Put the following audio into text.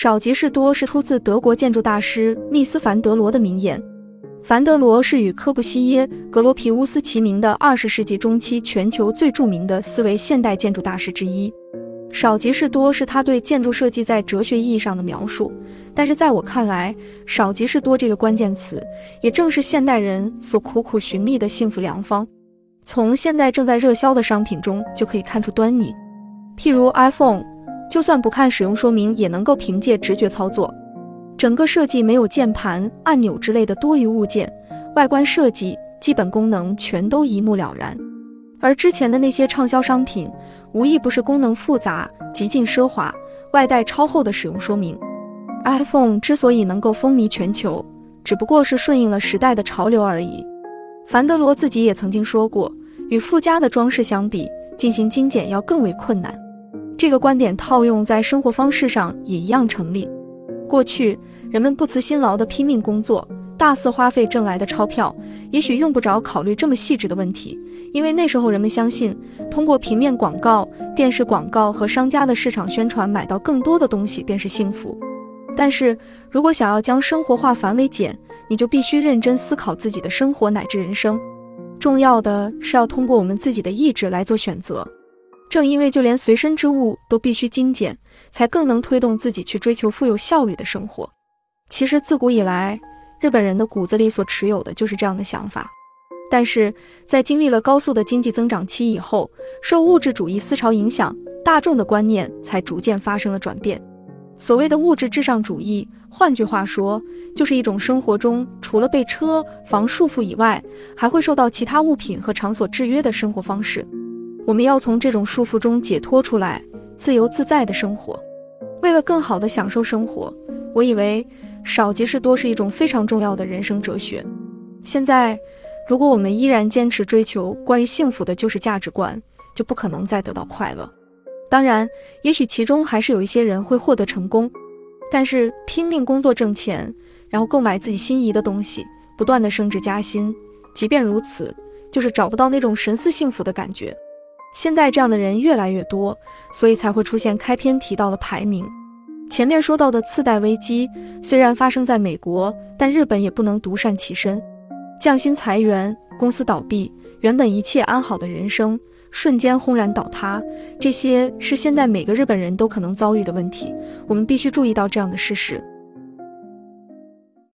少即是多是出自德国建筑大师密斯凡德罗的名言。凡德罗是与科布西耶、格罗皮乌斯齐名的二十世纪中期全球最著名的四位现代建筑大师之一。少即是多是他对建筑设计在哲学意义上的描述，但是在我看来，少即是多这个关键词，也正是现代人所苦苦寻觅的幸福良方。从现在正在热销的商品中就可以看出端倪，譬如 iPhone，就算不看使用说明，也能够凭借直觉操作。整个设计没有键盘、按钮之类的多余物件，外观设计、基本功能全都一目了然。而之前的那些畅销商品，无一不是功能复杂、极尽奢华，外带超厚的使用说明。iPhone 之所以能够风靡全球，只不过是顺应了时代的潮流而已。凡德罗自己也曾经说过，与附加的装饰相比，进行精简要更为困难。这个观点套用在生活方式上也一样成立。过去人们不辞辛劳地拼命工作，大肆花费挣来的钞票，也许用不着考虑这么细致的问题，因为那时候人们相信，通过平面广告、电视广告和商家的市场宣传，买到更多的东西便是幸福。但是如果想要将生活化繁为简，你就必须认真思考自己的生活乃至人生。重要的是要通过我们自己的意志来做选择。正因为就连随身之物都必须精简，才更能推动自己去追求富有效率的生活。其实自古以来，日本人的骨子里所持有的就是这样的想法。但是在经历了高速的经济增长期以后，受物质主义思潮影响，大众的观念才逐渐发生了转变。所谓的物质至上主义，换句话说，就是一种生活中除了被车房束缚以外，还会受到其他物品和场所制约的生活方式。我们要从这种束缚中解脱出来，自由自在的生活。为了更好的享受生活，我以为少即是多是一种非常重要的人生哲学。现在，如果我们依然坚持追求关于幸福的就是价值观，就不可能再得到快乐。当然，也许其中还是有一些人会获得成功，但是拼命工作挣钱，然后购买自己心仪的东西，不断的升职加薪，即便如此，就是找不到那种神似幸福的感觉。现在这样的人越来越多，所以才会出现开篇提到的排名。前面说到的次贷危机虽然发生在美国，但日本也不能独善其身，降薪裁员，公司倒闭，原本一切安好的人生。瞬间轰然倒塌，这些是现在每个日本人都可能遭遇的问题。我们必须注意到这样的事实。